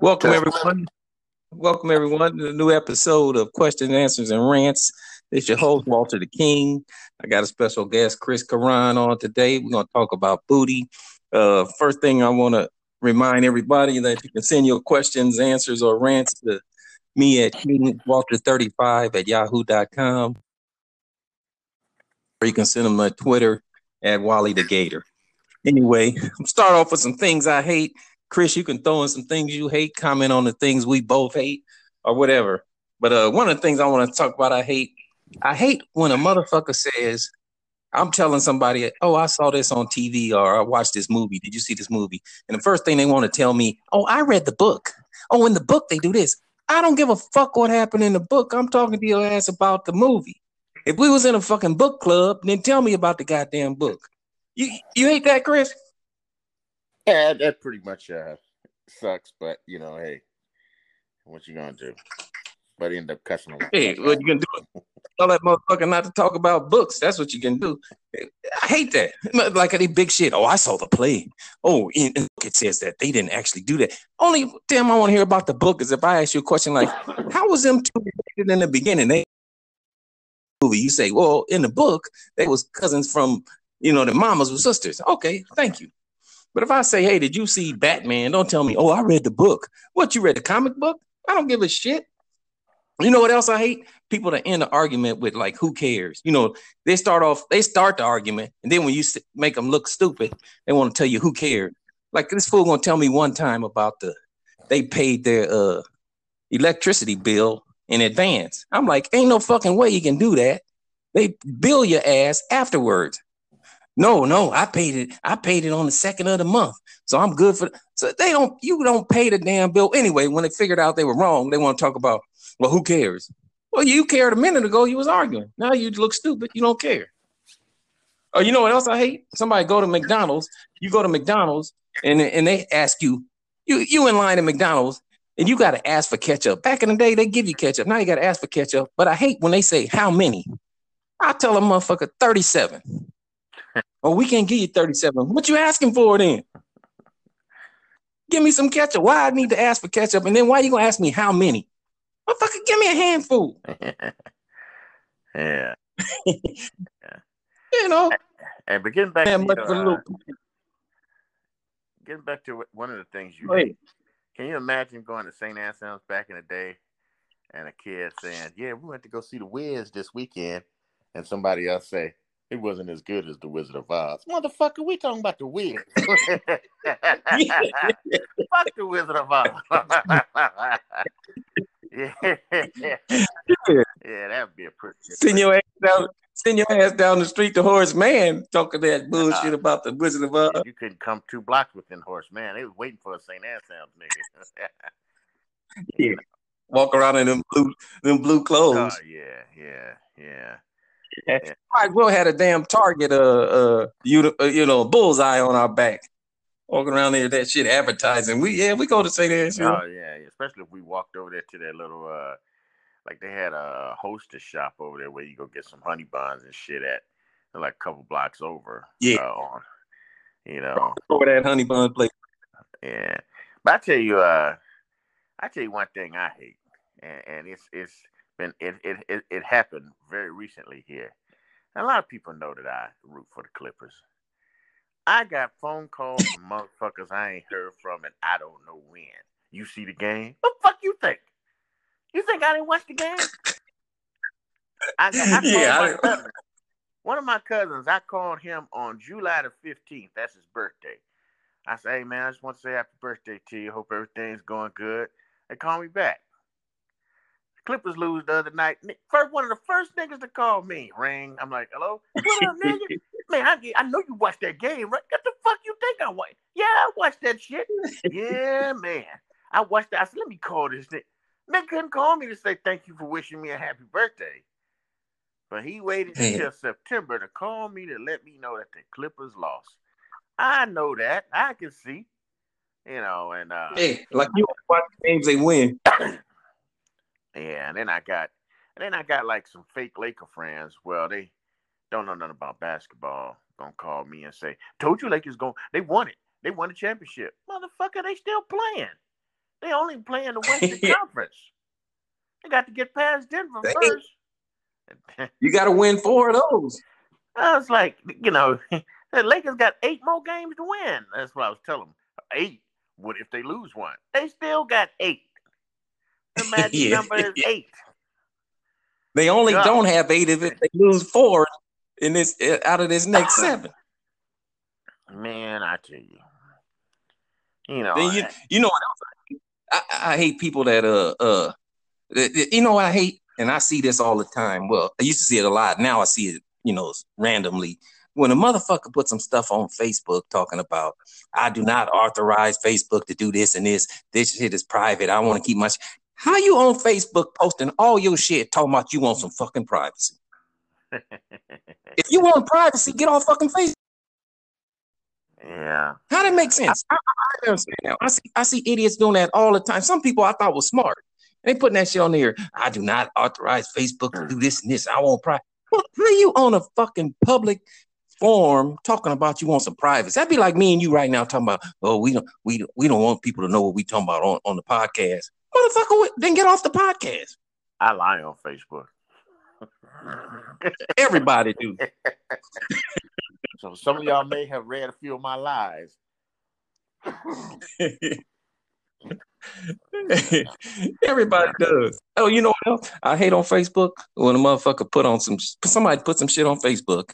Welcome everyone. Welcome everyone to the new episode of Questions, Answers, and Rants. It's your host Walter the King. I got a special guest, Chris Cuaron, on today. We're going to talk about booty. Uh, first thing I want to remind everybody that you can send your questions, answers, or rants to me at Walter35 at yahoo.com. Or you can send them at Twitter at Wally the Gator. Anyway, I'm start off with some things I hate. Chris, you can throw in some things you hate, comment on the things we both hate, or whatever. But uh, one of the things I want to talk about, I hate, I hate when a motherfucker says, I'm telling somebody, oh, I saw this on TV or I watched this movie. Did you see this movie? And the first thing they want to tell me, oh, I read the book. Oh, in the book they do this. I don't give a fuck what happened in the book. I'm talking to your ass about the movie. If we was in a fucking book club, then tell me about the goddamn book. You you hate that, Chris? Yeah, that pretty much uh, sucks. But you know, hey, what you gonna do? But end up cussing. Hey, what you gonna do? Tell that motherfucker not to talk about books. That's what you can do. I hate that. Like any big shit. Oh, I saw the play. Oh, it says that they didn't actually do that. Only damn I want to hear about the book is if I ask you a question like, how was them two in the beginning? They movie. You say, well, in the book, they was cousins from you know the mamas were sisters. Okay, thank you. But if I say, hey, did you see Batman? Don't tell me, oh, I read the book. What you read the comic book? I don't give a shit. You know what else I hate? People that end the argument with like, who cares? You know, they start off, they start the argument, and then when you make them look stupid, they want to tell you who cared. Like this fool gonna tell me one time about the they paid their uh electricity bill in advance. I'm like, ain't no fucking way you can do that. They bill your ass afterwards. No, no, I paid it. I paid it on the second of the month, so I'm good for. So they don't. You don't pay the damn bill anyway. When they figured out they were wrong, they want to talk about. Well, who cares? Well, you cared a minute ago. You was arguing. Now you look stupid. You don't care. Oh, you know what else I hate? Somebody go to McDonald's. You go to McDonald's and and they ask you, you you in line at McDonald's and you got to ask for ketchup. Back in the day, they give you ketchup. Now you got to ask for ketchup. But I hate when they say how many. I tell a motherfucker 37. Oh, we can't give you 37. What you asking for then? Give me some ketchup. Why I need to ask for ketchup? And then why you gonna ask me how many? Motherfucker, give me a handful. yeah. yeah. You know. And but getting back, to, uh, getting back to one of the things you hate. Can you imagine going to St. Anselm's back in the day and a kid saying, "Yeah, we went to go see the Wiz this weekend," and somebody else say, "It wasn't as good as the Wizard of Oz." Motherfucker, we talking about the Wiz. Fuck the Wizard of Oz. yeah, yeah, that'd be a pretty. Send your ass down. Send your ass down the street to Horace Mann talking that bullshit uh, about the Wizard of Oz. You couldn't come two blocks within Horace Mann. They was waiting for a St. Anselm's nigga. yeah. Walk around in them blue them blue clothes. Oh yeah, yeah, yeah. Yeah. Mike Will had a damn target, uh, uh, you, uh, you know, bullseye on our back, walking around there, that shit advertising. We, yeah, we go to St. Anselm. Oh yeah, especially if we walked over there to that little, uh, like they had a hostess shop over there where you go get some honey buns and shit at, like a couple blocks over. Yeah, uh, you know, over that honey bun place. Yeah, but I tell you, uh, I tell you one thing I hate, and, and it's it's been it, it it it happened very recently here. And a lot of people know that I root for the Clippers. I got phone calls from motherfuckers I ain't heard from, and I don't know when. You see the game? What the fuck you think? You think I didn't watch the game? I, I yeah, I one of my cousins, I called him on July the 15th. That's his birthday. I say, hey, man, I just want to say happy birthday to you. Hope everything's going good. They call me back. Clippers lose the other night. First, one of the first niggas to call me. Ring. I'm like, hello? What up, nigga? Man, I, I know you watched that game, right? What the fuck you think I watched? Yeah, I watched that shit. yeah, man. I watched that. I said, let me call this nigga. Nigga couldn't call me to say thank you for wishing me a happy birthday. But he waited until September to call me to let me know that the Clippers lost. I know that. I can see. You know, and uh Hey, like you watch games they win. Yeah, and then I got, and then I got like some fake Laker friends. Well, they don't know nothing about basketball. Gonna call me and say, "Told you Lakers going. They won it. They won the championship. Motherfucker, they still playing. They only play in the Western. Conference. They got to get past Denver they, first. you got to win four of those. I was like, you know, the Lakers got eight more games to win. That's what I was telling them. Eight. What if they lose one? They still got eight. The magic yeah. number is eight. They only God. don't have eight if they lose four in this uh, out of this next seven. Man, I tell you, you know, then you, you know what else? I, I hate people that uh uh, you know what I hate, and I see this all the time. Well, I used to see it a lot. Now I see it, you know, randomly. When a motherfucker put some stuff on Facebook talking about, I do not authorize Facebook to do this and this. This shit is private. I want to keep my. Sh-. How you on Facebook posting all your shit talking about you want some fucking privacy? if you want privacy, get off fucking Facebook. Yeah. How that make sense? I, I, understand now. I see I see idiots doing that all the time. Some people I thought was smart. They putting that shit on there. I do not authorize Facebook to do this and this. I want private. Well, are you on a fucking public forum talking about you want some privacy? That'd be like me and you right now talking about, oh, we don't we don't, we don't want people to know what we talking about on, on the podcast. Motherfucker, then get off the podcast. I lie on Facebook. Everybody do. so some of y'all may have read a few of my lies. Everybody does. Oh, you know what else? I hate on Facebook when a motherfucker put on some somebody put some shit on Facebook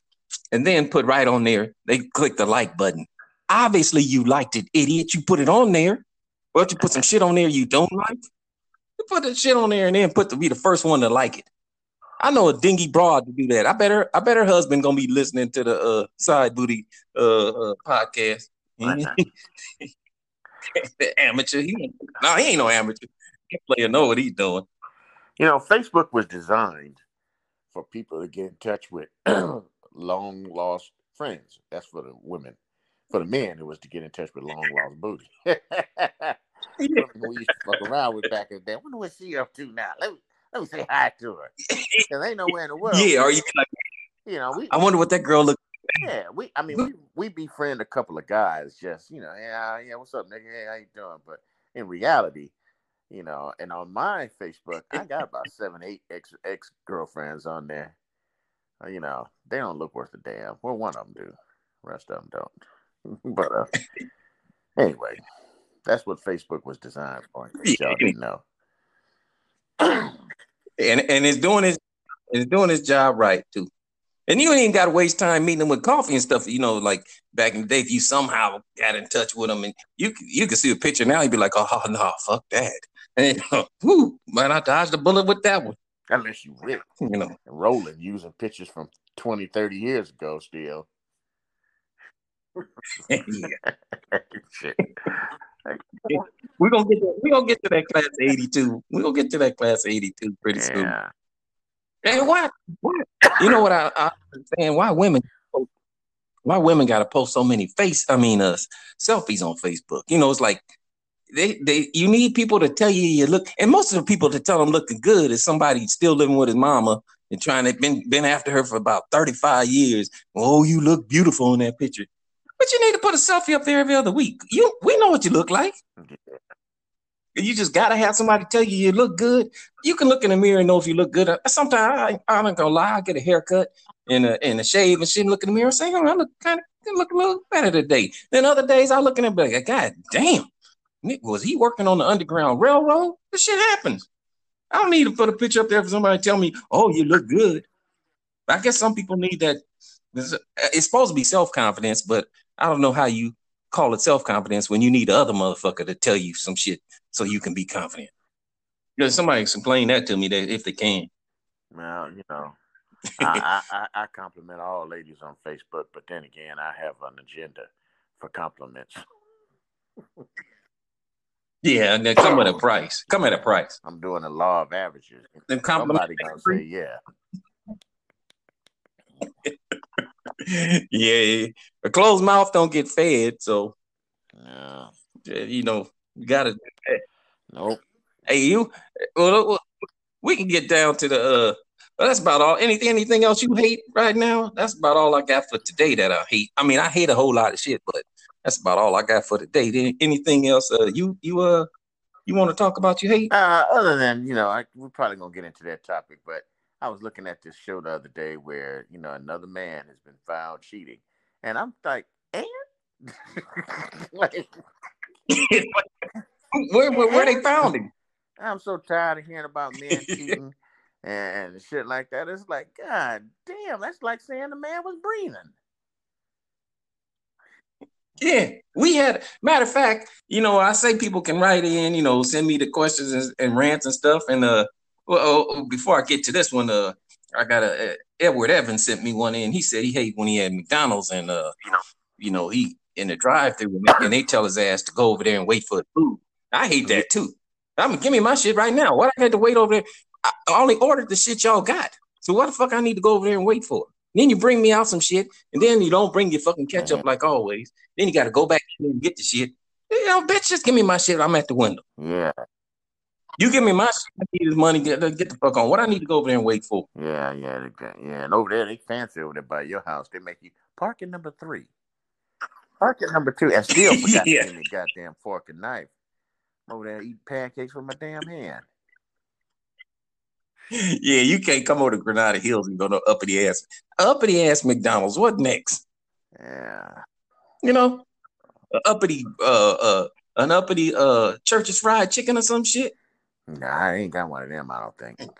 and then put right on there. They click the like button. Obviously, you liked it, idiot. You put it on there. But you put some shit on there you don't like. You put the shit on there and then put to be the first one to like it. I know a dingy broad to do that. I bet her, I bet her husband gonna be listening to the uh, side booty uh, uh, podcast. amateur. He no, he ain't no amateur. He player know what he's doing. You know, Facebook was designed for people to get in touch with long lost friends. That's for the women. For the men, it was to get in touch with long lost booty. we used to fuck around with back in the day. I wonder what she up to now. Let me let me say hi to her. Cause ain't nowhere in the world. Yeah, are you like you know, we I wonder what that girl look like. yeah, we. I mean, we we befriend a couple of guys. Just you know, yeah, yeah. What's up, nigga? Hey, how you doing? But in reality, you know, and on my Facebook, I got about seven, eight ex ex girlfriends on there. Uh, you know, they don't look worth a damn. Well, one of them do. Rest of them don't. but uh, anyway, that's what Facebook was designed for. Y'all didn't know. and and it's doing its it's doing its job right too. And you ain't even got to waste time meeting them with coffee and stuff. You know, like back in the day, if you somehow got in touch with them and you you can see a picture now, you'd be like, oh, no, fuck that. And, you know, whoo, man, I dodged a bullet with that one. Unless you rip, you know, rolling using pictures from 20, 30 years ago still. we're gonna get to, we're gonna get to that class 82. We're gonna get to that class 82 pretty yeah. soon. And why, why? You know what I, I'm saying? Why women? Why women got to post so many face? I mean, uh, selfies on Facebook. You know, it's like they they you need people to tell you you look, and most of the people to tell them looking good is somebody still living with his mama and trying to been been after her for about thirty five years. Oh, you look beautiful in that picture. But you need to put a selfie up there every other week. You we know what you look like. You just gotta have somebody tell you you look good. You can look in the mirror and know if you look good. Sometimes I, I'm not gonna lie, I get a haircut and a and a shave and shit. Look in the mirror and say, oh, I look kind of look a little better today. Then other days I look in it like, God damn, Nick, was he working on the Underground Railroad? This shit happens. I don't need to put a picture up there for somebody to tell me, oh, you look good. I guess some people need that. It's uh, supposed to be self confidence, but I don't know how you call it self confidence when you need the other motherfucker to tell you some shit so you can be confident. You know, somebody explain that to me that if they can. Well, you know, I, I, I compliment all ladies on Facebook, but then again, I have an agenda for compliments. yeah, and then come at a price. Come at a price. I'm doing a law of averages. Then Somebody gonna say yeah. yeah, a closed mouth don't get fed, so no. you know you gotta. Nope. Hey, you. Well, we can get down to the. uh that's about all. Anything, anything else you hate right now? That's about all I got for today. That I hate. I mean, I hate a whole lot of shit, but that's about all I got for today. Anything else? Uh, you, you, uh, you want to talk about? You hate? Uh, other than you know, I, we're probably gonna get into that topic, but I was looking at this show the other day where you know another man has been found cheating, and I'm like, and like, where, where, where they found him? I'm so tired of hearing about men cheating and shit like that. It's like, God damn, that's like saying the man was breathing. Yeah, we had. Matter of fact, you know, I say people can write in, you know, send me the questions and, and rants and stuff. And uh, well, oh, oh, before I get to this one, uh, I got a uh, Edward Evans sent me one in. He said he hate when he had McDonald's and uh, you know, you know, he in the drive-through and they tell his ass to go over there and wait for the food. I hate that too. I mean, give me my shit right now. What I had to wait over there? I only ordered the shit y'all got. So what the fuck I need to go over there and wait for? Then you bring me out some shit, and then you don't bring your fucking ketchup like always. Then you got to go back and get the shit. You know, bitch, just give me my shit. I'm at the window. Yeah. You give me my shit. I need this money. Get, get the fuck on. What I need to go over there and wait for? Yeah, yeah, yeah. And over there, they fancy over there by your house. They make you park at number three, park at number two, and still forgot yeah. to goddamn fork and knife. Over there eat pancakes with my damn hand. yeah, you can't come over to Granada Hills and go to uppity ass, uppity ass McDonald's. What next? Yeah, you know, uppity, uh, uh, an uppity, uh, Church's fried chicken or some shit. Nah, I ain't got one of them. I don't think.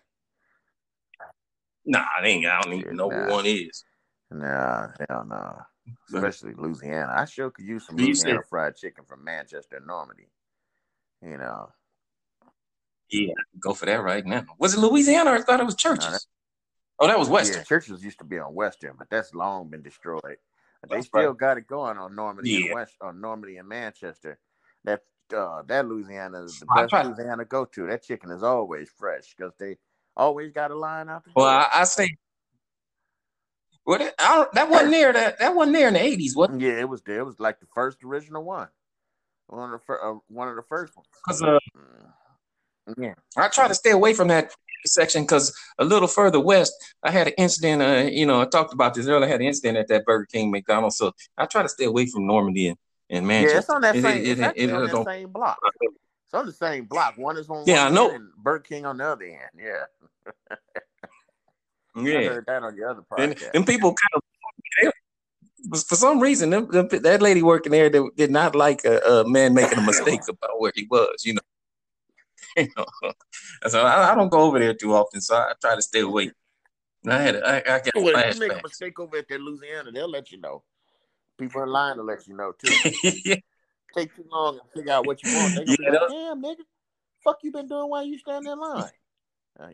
Nah, I ain't. I don't even know nah. what one is. Nah, hell no. Especially Louisiana. I sure could use some Louisiana fried chicken from Manchester, Normandy. You know. Yeah, go for that right now. Was it Louisiana? Or I thought it was Church's. oh, that was Western. Yeah, Church's used to be on Western, but that's long been destroyed. But they still right. got it going on Normandy yeah. and West on Normandy and Manchester. That uh, that Louisiana is the best Louisiana go to. That chicken is always fresh because they always got a line out the Well, I, I say well, that, I that wasn't there. That that wasn't there in the eighties, what? Yeah, it was there. It was like the first original one, one of the uh, one of the first ones. Because uh, mm. Yeah, I try to stay away from that section because a little further west, I had an incident. Uh, you know, I talked about this earlier. I had an incident at that Burger King, McDonald's. So I try to stay away from Normandy and, and Manchester. Yeah, it's on that same, it, it, it, on that same block. It's on the same block. One is on yeah, I know. and Burger King on the other end. Yeah. yeah. I heard that on the other part. And, and people kind of for some reason, them, them, that lady working there did not like a, a man making a mistake about where he was. You know. you know, so I, I, don't go over there too often, so I try to stay away. I had I, I got well, if you make a mistake over at that Louisiana, they'll let you know. People in line to let you know too. yeah. Take too long to figure out what you want. They yeah, like, Damn, nigga, fuck you been doing while you stand in line? Uh,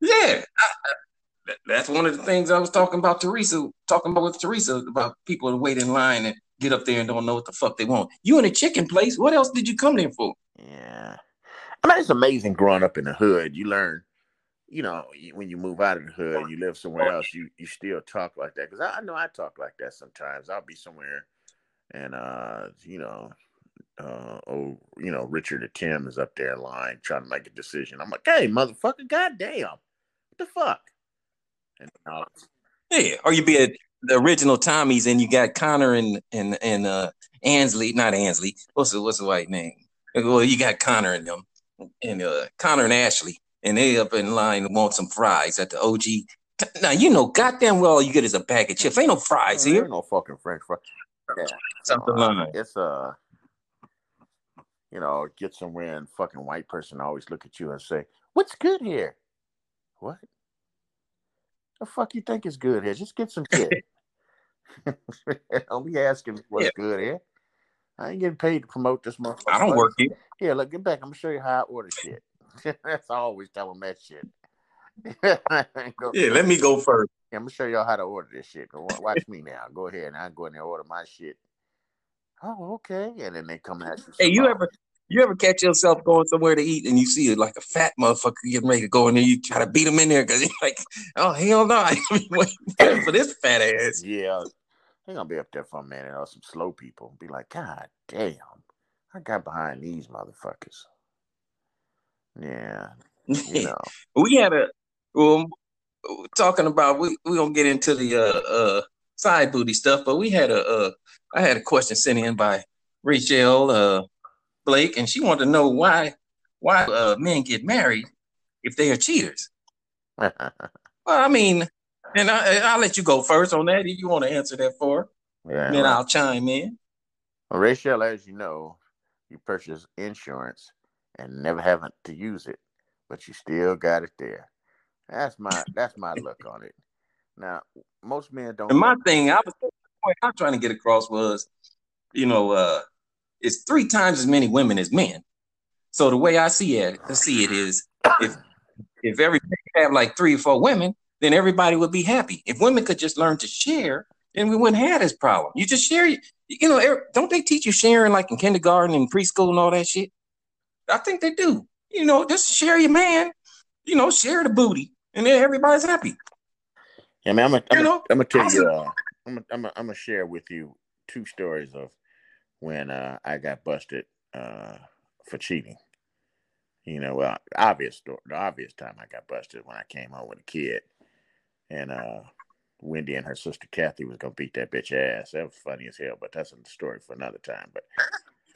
yeah, I, that's one of the things I was talking about Teresa, talking about with Teresa about people who wait in line and get up there and don't know what the fuck they want. You in a chicken place? What else did you come there for? Yeah. I mean, it's amazing growing up in the hood. You learn, you know, when you move out of the hood and you live somewhere else, you you still talk like that. Because I, I, know I talk like that sometimes. I'll be somewhere, and uh, you know, uh, oh, you know, Richard or Tim is up there in line trying to make a decision. I'm like, hey, motherfucker, goddamn, what the fuck? And, uh, yeah, or you be at the original Tommy's and you got Connor and and and uh Ansley, not Ansley. What's the what's the white name? Well, you got Connor and them and uh, Connor and Ashley, and they up in line and want some fries at the OG. Now you know goddamn well all you get is a bag of chips. Ain't no fries here. Ain't no fucking French fries. Yeah. Something uh, line. It's uh you know, get somewhere and fucking white person always look at you and say, What's good here? What? The fuck you think is good here? Just get some shit. Don't be asking what's yeah. good here. I ain't getting paid to promote this motherfucker. I don't work here. Yeah, look, get back. I'm gonna show you how I order shit. That's always telling that shit. yeah, let me go first. Yeah, I'm gonna show y'all how to order this shit. Watch me now. Go ahead and I go in there order my shit. Oh, okay. And then they come at you. Hey, you ever you ever catch yourself going somewhere to eat and you see like a fat motherfucker getting ready to go in there? You try to beat him in there because you're like, oh hell no, I waiting for this fat ass. Yeah, they're gonna be up there for a minute or some slow people be like, God damn, I got behind these motherfuckers. Yeah. You know. we had a well talking about we we gonna get into the uh uh side booty stuff, but we had a uh I had a question sent in by Rachel uh Blake, and she wanted to know why why uh, men get married if they are cheaters. well, I mean, and I, will let you go first on that if you want to answer that for. Yeah, then I'll chime in. Well, Rachel, as you know, you purchase insurance and never having to use it, but you still got it there. That's my that's my look on it. Now, most men don't. And my thing, I was point I'm trying to get across was, you know, uh, it's three times as many women as men. So the way I see it, to see it is, if if everybody have like three or four women, then everybody would be happy. If women could just learn to share, then we wouldn't have this problem. You just share, you know, don't they teach you sharing like in kindergarten and preschool and all that shit? I think they do. You know, just share your man, you know, share the booty, and then everybody's happy. Yeah, man, I'm gonna, I'm, I'm gonna tell you, uh, I'm gonna, I'm gonna, I'm gonna share with you two stories of when uh, I got busted uh, for cheating. You know, well, obvious story. The obvious time I got busted when I came home with a kid, and uh, Wendy and her sister Kathy was gonna beat that bitch ass. That was funny as hell, but that's a story for another time. But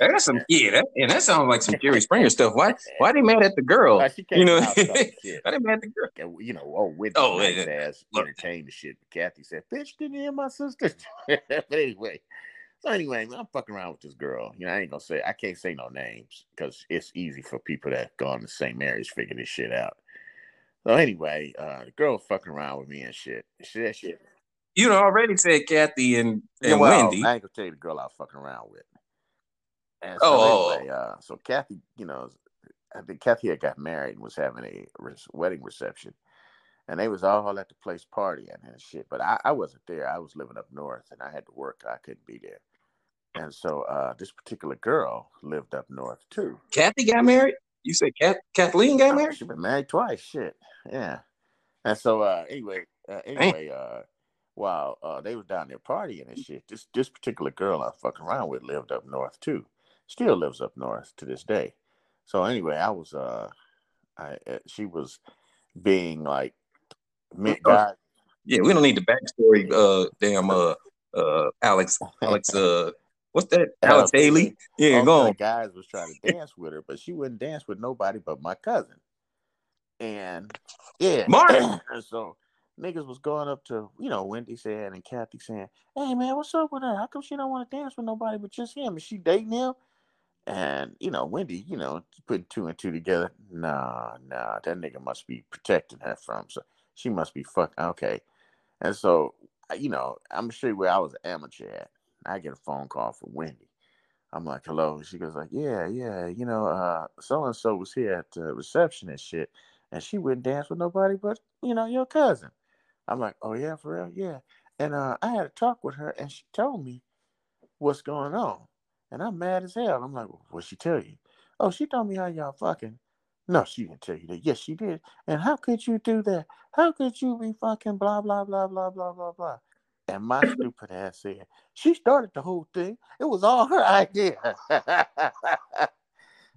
that's some yeah, that, and that sounds like some Jerry Springer stuff. Why why they mad at the girl? You know, why they mad at the girl? You know, oh, Wendy oh, nice yeah. ass entertained the shit. Kathy said, "Bitch, didn't hear my sister." but anyway, so anyway, I'm fucking around with this girl. You know, I ain't gonna say I can't say no names because it's easy for people that go on the same marriage figure this shit out. So anyway, uh, the girl fucking around with me and shit. That shit. You know already said Kathy and, and well, Wendy. I ain't gonna tell you the girl I was fucking around with. And so oh, anyway, uh, so Kathy, you know, I think Kathy had got married and was having a wedding reception, and they was all at the place partying and shit. But I, I wasn't there. I was living up north, and I had to work. I couldn't be there. And so uh, this particular girl lived up north too. Kathy got married. You said Kath- Kathleen got married. She's been married twice. Shit, yeah. And so uh, anyway, uh, anyway, uh, while uh, they was down there partying and shit, this this particular girl I fucking around with lived up north too. Still lives up north to this day. So anyway, I was uh, I uh, she was being like, God. Yeah, we don't need the backstory. Uh, damn, uh, uh, Alex, Alex, uh, What's that? Alex Haley? Yeah, go on. Guys was trying to dance with her, but she wouldn't dance with nobody but my cousin. And yeah, Martin. so niggas was going up to you know Wendy saying and Kathy saying, "Hey man, what's up with her? How come she don't want to dance with nobody but just him? Is she dating him?" And you know Wendy, you know, putting two and two together. Nah, nah, that nigga must be protecting her from. So she must be fucking okay. And so you know, I'm sure you where I was amateur at. I get a phone call from Wendy. I'm like, hello. She goes like, yeah, yeah, you know, uh, so and so was here at the reception and shit, and she wouldn't dance with nobody but you know your cousin. I'm like, oh yeah, for real, yeah. And uh, I had a talk with her, and she told me what's going on, and I'm mad as hell. I'm like, well, what she tell you? Oh, she told me how y'all fucking. No, she didn't tell you that. Yes, she did. And how could you do that? How could you be fucking blah blah blah blah blah blah blah? And my stupid ass said, she started the whole thing. It was all her idea.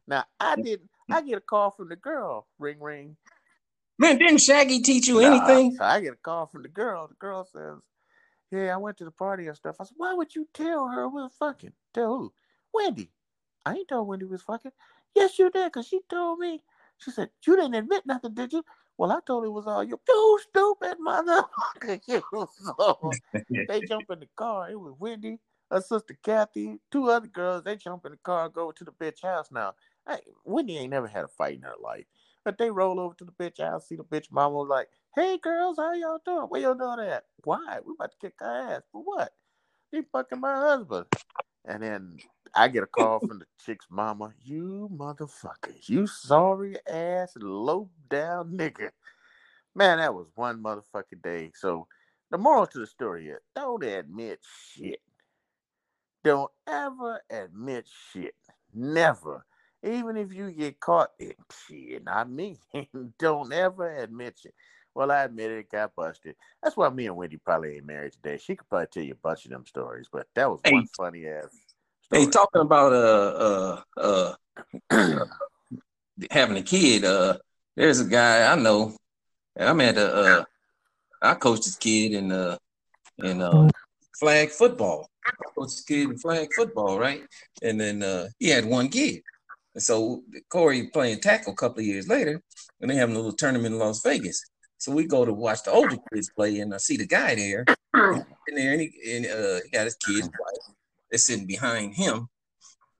now I didn't I get a call from the girl. Ring ring. Man, didn't Shaggy teach you nah, anything? So I get a call from the girl. The girl says, Yeah, I went to the party and stuff. I said, Why would you tell her we are fucking? Tell who? Wendy. I ain't told Wendy was fucking. Yes, you did, because she told me. She said, You didn't admit nothing, did you? Well, I told her it was all you, you stupid motherfucker. so they jump in the car. It was Wendy, her sister Kathy, two other girls. They jump in the car, go to the bitch house. Now, hey, Wendy ain't never had a fight in her life, but they roll over to the bitch house, see the bitch mama was like, "Hey girls, how y'all doing? Where y'all doing at? Why? We about to kick her ass for what? They fucking my husband." And then I get a call from the chick's mama. You motherfuckers, You sorry ass low down nigga. Man, that was one motherfucking day. So the moral to the story is don't admit shit. Don't ever admit shit. Never. Even if you get caught in shit, not me. don't ever admit shit. Well, I admit it, got busted. That's why me and Wendy probably ain't married today. She could probably tell you a bunch of them stories, but that was one funny ass Hey, talking about uh uh uh having a kid, uh there's a guy I know, and I'm at the uh I coached this kid in uh in uh flag football. I coached this kid in flag football, right? And then uh he had one kid. And so Corey playing tackle a couple of years later, and they having a little tournament in Las Vegas. So we go to watch the older kids play, and I see the guy there, in there, and he, and, uh, he got his kids' wife. Sitting behind him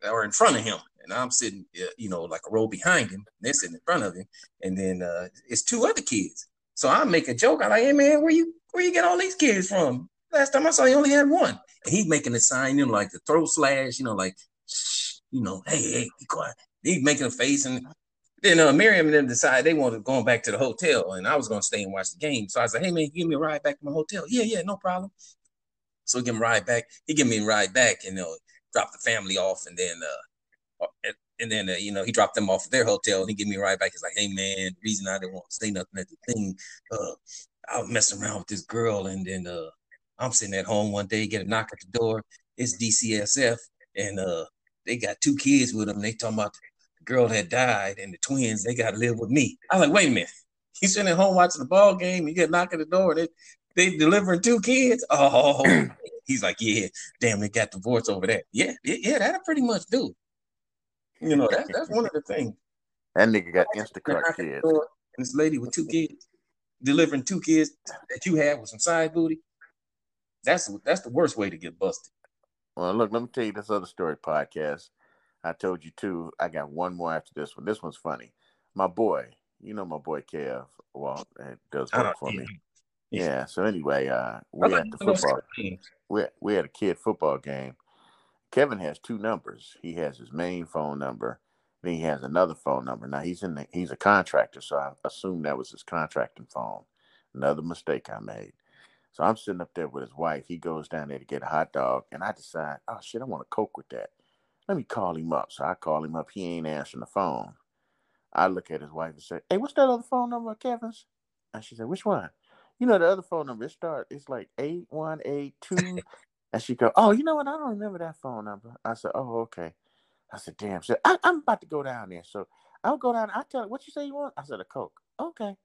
or in front of him, and I'm sitting, uh, you know, like a row behind him. They're sitting in front of him, and then uh, it's two other kids. So I make a joke. I'm like, "Hey man, where you where you get all these kids from? Last time I saw you only had one." And he's making a sign, you know, like the throat slash, you know, like, Shh, you know, hey, hey, be quiet. He's making a face, and then uh, Miriam and them decided they wanted going back to the hotel, and I was gonna stay and watch the game. So I said, "Hey man, give me a ride back to my hotel." Yeah, yeah, no problem. So give him ride back. He give me a ride back, and you know, drop the family off, and then uh, and then uh, you know he dropped them off at their hotel, and he give me a ride back. He's like, "Hey man, the reason I didn't want to say nothing at the thing, uh, I was messing around with this girl, and then uh, I'm sitting at home one day, get a knock at the door. It's DCSF, and uh, they got two kids with them. They talking about the girl that died and the twins. They got to live with me. I was like, wait a minute. He's sitting at home watching the ball game. You get a knock at the door. And they they delivering two kids. Oh, he's like, yeah, damn, they got divorced over that. Yeah, yeah, that'll pretty much do. You know, that's that's one of the things. That nigga got Instacart kids. And this lady with two kids delivering two kids that you had with some side booty. That's that's the worst way to get busted. Well, look, let me tell you this other story podcast. I told you two. I got one more after this one. This one's funny. My boy, you know my boy Kev, well, it does work for me. Yeah. So anyway, uh, we at the football. We we had a kid football game. Kevin has two numbers. He has his main phone number. Then he has another phone number. Now he's in the, he's a contractor, so I assume that was his contracting phone. Another mistake I made. So I'm sitting up there with his wife. He goes down there to get a hot dog, and I decide, oh shit, I want a coke with that. Let me call him up. So I call him up. He ain't answering the phone. I look at his wife and say, "Hey, what's that other phone number, Kevin's?" And she said, "Which one?" You know the other phone number. It start. It's like eight one eight two. And she go, "Oh, you know what? I don't remember that phone number." I said, "Oh, okay." I said, "Damn." So I, am about to go down there. So I'll go down. I tell her, "What you say you want?" I said, "A coke." Okay.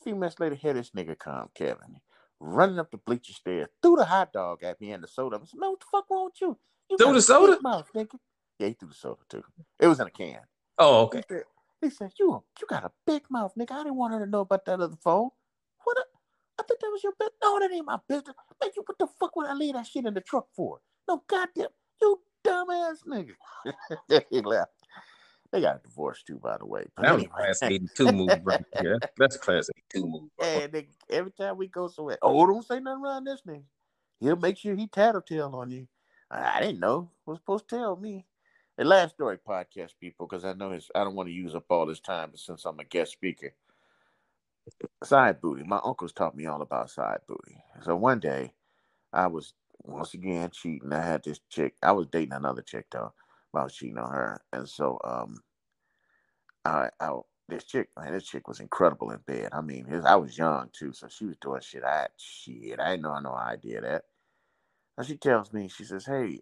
A few minutes later, here this nigga come, Kevin running up the bleacher stairs, threw the hot dog at me and the soda. I said, man, what the fuck wrong with you? You threw the soda? Mouth, nigga. Yeah, he threw the soda too. It was in a can. Oh, okay. He said, he said, you, you got a big mouth, nigga. I didn't want her to know about that other phone. What? A, I think that was your business. No, that ain't my business. Man, you what the fuck would I leave that shit in the truck for? No, goddamn, you dumbass nigga. he left. They got divorced too, by the way. But that anyway. was class 82 move right Yeah, That's a class 82 move. And they, every time we go somewhere, oh, don't say nothing around this nigga. He'll make sure he tattletale on you. I, I didn't know. Was supposed to tell me. The last story podcast, people, because I know his, I don't want to use up all this time but since I'm a guest speaker. Side booty. My uncles taught me all about side booty. So one day, I was once again cheating. I had this chick. I was dating another chick though about cheating on her. And so um I I this chick, man, this chick was incredible in bed. I mean, I was young too, so she was doing shit. I shit, I didn't know no idea that. And she tells me, she says, "Hey,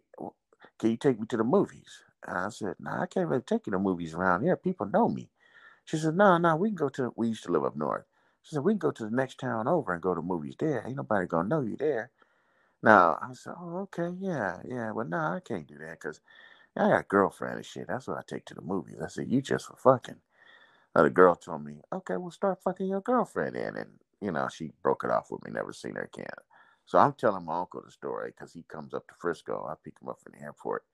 can you take me to the movies?" And I said, "No, nah, I can't really take you to movies around here. People know me." She said, "No, no, we can go to. We used to live up north." She said, "We can go to the next town over and go to movies there. Ain't nobody gonna know you there." Now I said, "Oh, okay, yeah, yeah, Well, no, nah, I can't do that because I got a girlfriend and shit. That's what I take to the movies. I said, you just for fucking. Uh, the girl told me, okay, we'll start fucking your girlfriend in. And, you know, she broke it off with me, never seen her again. So I'm telling my uncle the story because he comes up to Frisco. I pick him up from the airport.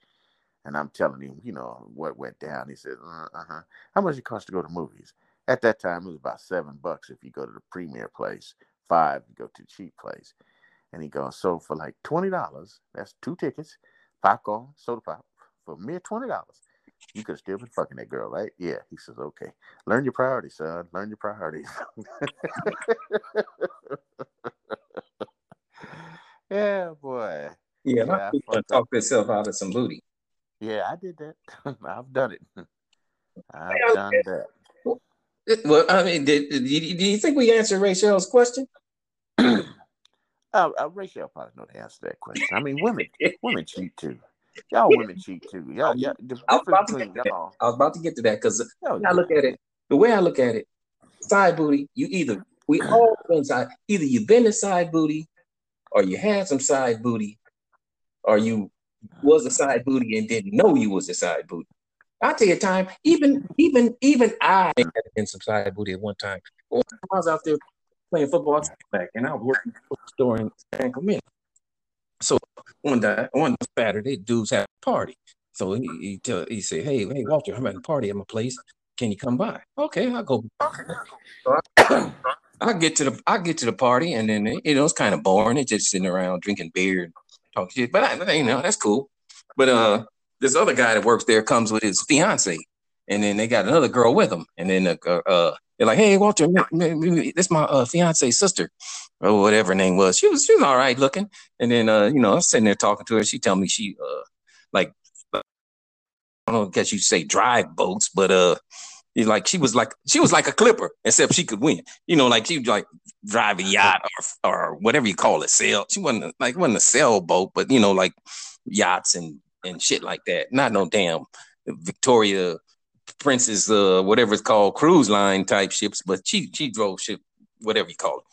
And I'm telling him, you know, what went down. He says, uh huh. How much it cost to go to movies? At that time, it was about seven bucks if you go to the premier place, five you go to the cheap place. And he goes, so for like $20, that's two tickets, popcorn, soda pop, for mere twenty dollars, you could still been fucking that girl, right? Yeah. He says, okay. Learn your priorities, son. Learn your priorities. yeah, boy. Yeah, my people talk themselves out of some booty. Yeah, I did that. I've done it. I've done that. Well, I mean, did, did, you, do you think we answered Rachel's question? uh, uh, Rachel probably know the answer to that question. I mean, women, women cheat too. Y'all women cheat too. Y'all, y'all I, was about to get to that. I was about to get to that because I look at it, the way I look at it, side booty, you either we all been side, either you've been a side booty or you had some side booty, or you was a side booty and didn't know you was a side booty. I'll tell you a time, even even even I had been some side booty at one time. I was out there playing football back and I was working at a store in San Clemente. So one day, one Saturday, dudes had a party. So he he, tell, he said, Hey, hey, Walter, I'm at a party at my place. Can you come by? Okay, I'll go. I, I get to the I get to the party and then you know it's kind of boring. It's just sitting around drinking beer and talking shit. But I, you know, that's cool. But uh this other guy that works there comes with his fiance, and then they got another girl with him, and then uh, uh they're like, "Hey, Walter, this my uh, fiance's sister, or whatever her name was. She was she was all right looking." And then uh, you know, I'm sitting there talking to her. She tell me she uh like I don't know, guess you say drive boats, but uh, like she was like she was like a clipper, except she could win. You know, like she like drive a yacht or or whatever you call it, sail. She wasn't like wasn't a sailboat, but you know, like yachts and and shit like that. Not no damn Victoria Princess, uh, whatever it's called, cruise line type ships, but she she drove ship, whatever you call it.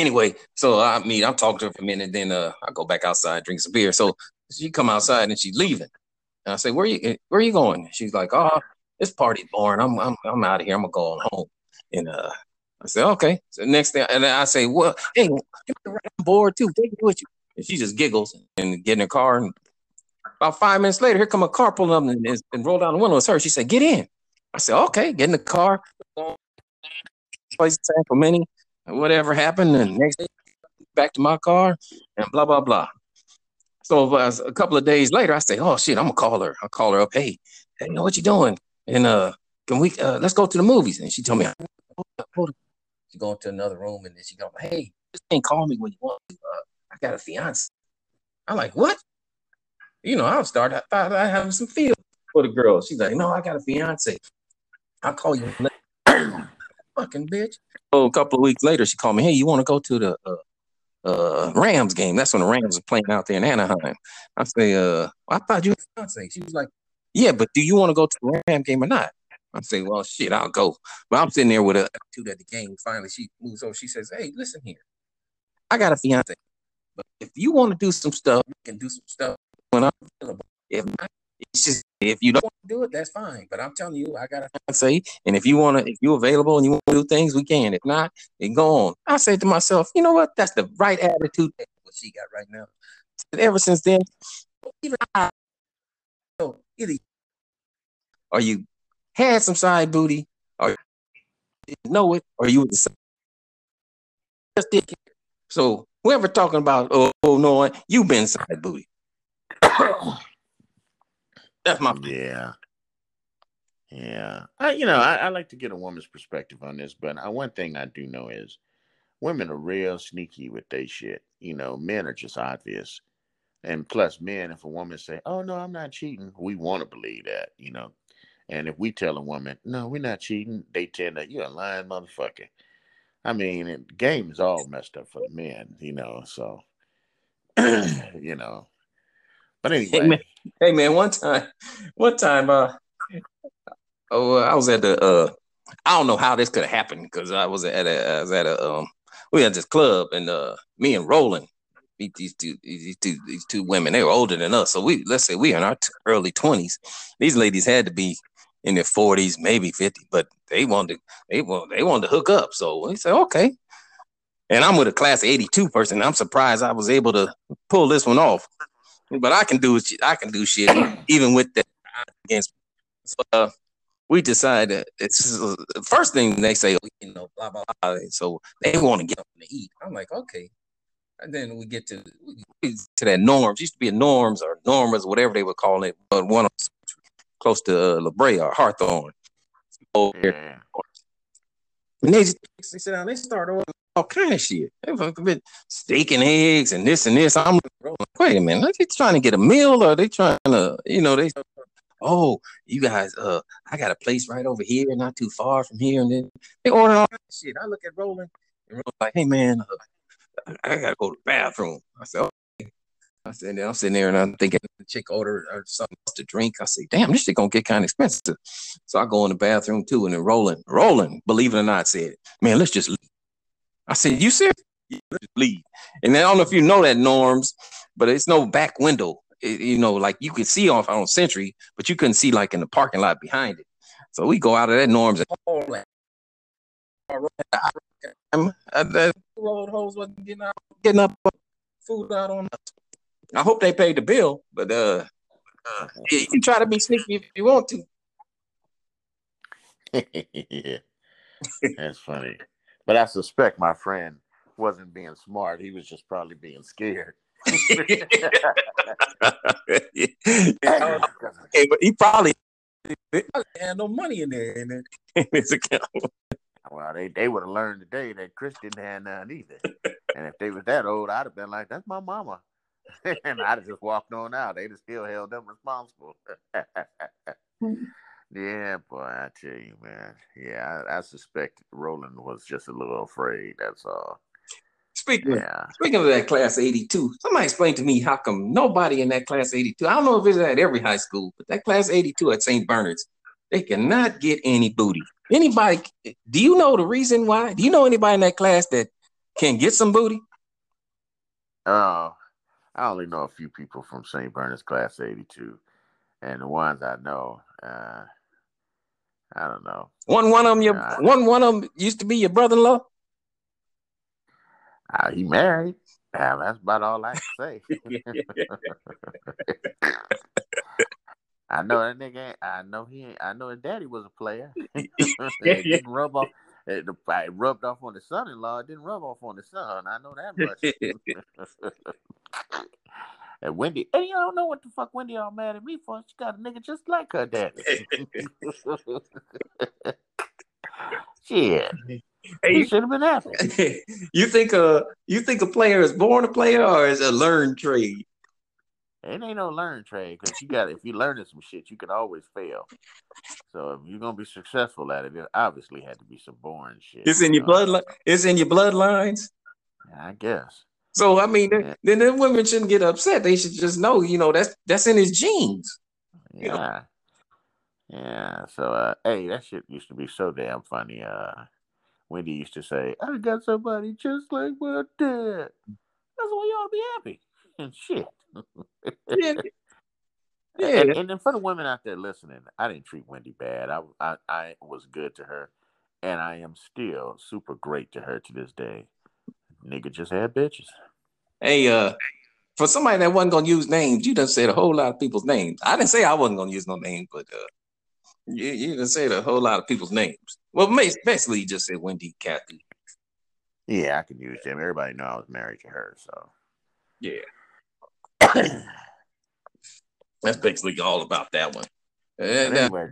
Anyway, so I mean, I'm talking to her for a minute, then uh, I go back outside, drink some beer. So she come outside and she's leaving. And I say, "Where you where you going?" She's like, "Oh, this party's boring. I'm I'm I'm out of here. I'm gonna go home." And uh, I said, "Okay." So next thing, and I say, "Well, hey, I'm bored too. Take it with you." And she just giggles and get in her car and about five minutes later, here come a car pulling up and, and roll down the window. It's her. She said, "Get in." I said, "Okay." Get in the car. Place San Clemente. Whatever happened, and next day back to my car, and blah blah blah. So uh, a couple of days later, I say, "Oh shit, I'm gonna call her." I'll call her up. Hey, hey, you know what you doing? And uh, can we uh, let's go to the movies? And she told me, hold up. She go into another room, and then she go, "Hey, just can't call me when you want. Uh, I got a fiance." I'm like, "What?" You know, I'll start. I thought I have some feel for the girl. She's like, no, I got a fiance. I'll call you. Fucking bitch. So a couple of weeks later, she called me. Hey, you want to go to the uh, uh, Rams game? That's when the Rams are playing out there in Anaheim. I say, uh, I thought you were fiance. She was like, yeah, but do you want to go to the Ram game or not? I say, well, shit, I'll go. But I'm sitting there with a attitude at the game. Finally, she moves over. She says, hey, listen here. I got a fiance. But if you want to do some stuff, you can do some stuff when I'm available. If not, it's just if you don't want to do it, that's fine. But I'm telling you, I gotta say, and if you want to, if you're available and you want to do things, we can. If not, then go on. I say to myself, you know what? That's the right attitude. What she got right now. And ever since then, even I, so either or you had some side booty, or you know it, or you just did. So whoever talking about, oh, oh no, you been side booty. That's my yeah. Yeah, I, you know, I, I, like to get a woman's perspective on this, but I, one thing I do know is women are real sneaky with their shit. You know, men are just obvious, and plus, men, if a woman say, "Oh no, I'm not cheating," we want to believe that, you know. And if we tell a woman, "No, we're not cheating," they tend to, "You're a lying motherfucker." I mean, the game is all messed up for the men, you know. So, you know, but anyway, hey man, hey man, one time, one time, uh, oh, I was at the, uh, I don't know how this could have happened because I was at a, I was at a, um, we had this club and uh, me and Roland, these two, these two, these two women, they were older than us, so we, let's say we in our t- early twenties. These ladies had to be in their forties, maybe fifty, but they wanted, to, they want, they wanted to hook up. So we said, okay. And I'm with a class of 82 person. I'm surprised I was able to pull this one off but I can do I can do shit even with that against. So, uh, we decided it's uh, the first thing they say, you know, blah blah blah. So they want to get up to eat. I'm like, okay. And then we get to to that norms. Used to be a norms or normas, whatever they would call it, but one of close to uh, La Brea or Hawthorne. Over yeah. And they, just, they sit down, they start ordering all kind of shit. They fucking been steak and eggs and this and this. I'm like, wait a minute, are they trying to get a meal or are they trying to, you know, they oh, you guys, uh, I got a place right over here, not too far from here. And then they order all that shit. I look at Roland and Roland's like, hey man, uh, I, gotta go to the bathroom. I said, okay. I said, I'm sitting there and I'm thinking the chick ordered or uh, something else to drink. I say, damn, this shit gonna get kind of expensive. So I go in the bathroom too, and then Roland, Roland, believe it or not, said, man, let's just leave. I said, "You serious? Leave." And I don't know if you know that norms, but it's no back window you know, like you could see off on Century, but you couldn't see like in the parking lot behind it. So we go out of that norms and all that. Road hoes wasn't getting up, getting up food out on us. I hope they paid the bill, but uh, uh you can try to be sneaky if you want to. yeah, that's funny. But I suspect my friend wasn't being smart. He was just probably being scared. yeah, but he probably had no money in there in, his account. Well, they, they would have learned today that Chris didn't have none either. and if they was that old, I'd have been like, "That's my mama," and I'd have just walked on out. They'd have still held them responsible. yeah, boy, I tell you, man. Yeah, I, I suspect Roland was just a little afraid. That's all. Speaking, yeah. of, speaking of that class 82, somebody explain to me how come nobody in that class 82, I don't know if it's at every high school, but that class 82 at St. Bernard's, they cannot get any booty. Anybody, do you know the reason why? Do you know anybody in that class that can get some booty? Uh, I only know a few people from St. Bernard's class 82. And the ones I know, uh, I don't know. One one of them your one one of them used to be your brother-in-law? Uh, he married. Yeah, that's about all I can say. I know that nigga. I know he. Ain't, I know his daddy was a player. it didn't rub off. It, it rubbed off on the son-in-law. It didn't rub off on the son. I know that much. and Wendy, and you don't know what the fuck Wendy all mad at me for. She got a nigga just like her daddy. Shit. Hey, he should have been happy. you think a you think a player is born a player or is a learned trade? It ain't no learned trade because you got if you're learning some shit, you can always fail. So if you're gonna be successful at it, it obviously had to be some boring shit. It's in your bloodline. It's in your bloodlines. I guess. So I mean, yeah. then then women shouldn't get upset. They should just know, you know, that's that's in his genes. Yeah. know? Yeah. So uh, hey, that shit used to be so damn funny. Uh Wendy used to say, I got somebody just like my dad. That's why you ought to be happy. And shit. Yeah. yeah. And, and, then for the women out there listening, I didn't treat Wendy bad. I, I, I was good to her. And I am still super great to her to this day. Nigga just had bitches. Hey, uh, for somebody that wasn't gonna use names, you done said a whole lot of people's names. I didn't say I wasn't gonna use no names, but uh, you, you done said a whole lot of people's names. Well, basically, you just said Wendy, Kathy. Yeah, I can use them. Everybody know I was married to her, so yeah. That's basically all about that one. And, uh, anyway,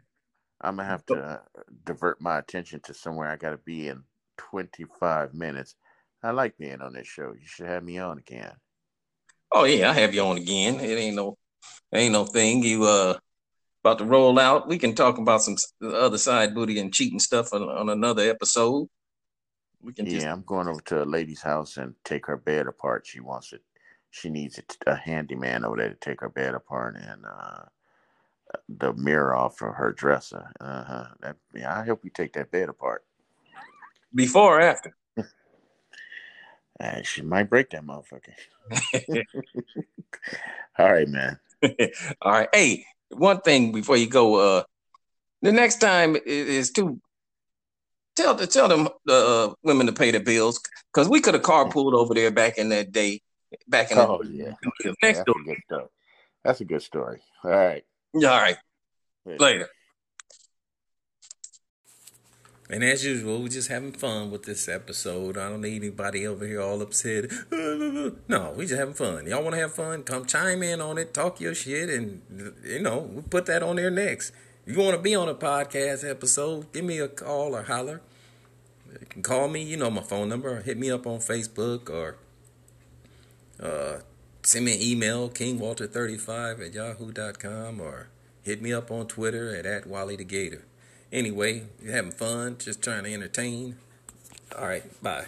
I'm gonna have to uh, divert my attention to somewhere I got to be in 25 minutes. I like being on this show. You should have me on again. Oh yeah, I have you on again. It ain't no, ain't no thing. You uh, about to roll out. We can talk about some other side booty and cheating stuff on, on another episode. We can. Yeah, just... I'm going over to a lady's house and take her bed apart. She wants it. She needs a, a handyman over there to take her bed apart and uh, the mirror off of her dresser. Uh huh. That, yeah, I help you take that bed apart. Before or after? uh, she might break that motherfucker. All right, man. All right. Hey, one thing before you go, uh, the next time is to tell the tell them the uh, women to pay the bills because we could have carpooled over there back in that day. Back in oh the, yeah, next That's a good story. That's a good story. All right. All right. Later. Later. And as usual, we're just having fun with this episode. I don't need anybody over here all upset. No, we just having fun. Y'all want to have fun? Come chime in on it, talk your shit, and you know we'll put that on there next. If you want to be on a podcast episode, give me a call or holler. You can call me. You know my phone number. Or hit me up on Facebook or uh, send me an email, kingwalter35 at yahoo.com or hit me up on Twitter at, at Wally the Gator. Anyway, you're having fun, just trying to entertain. All right, bye.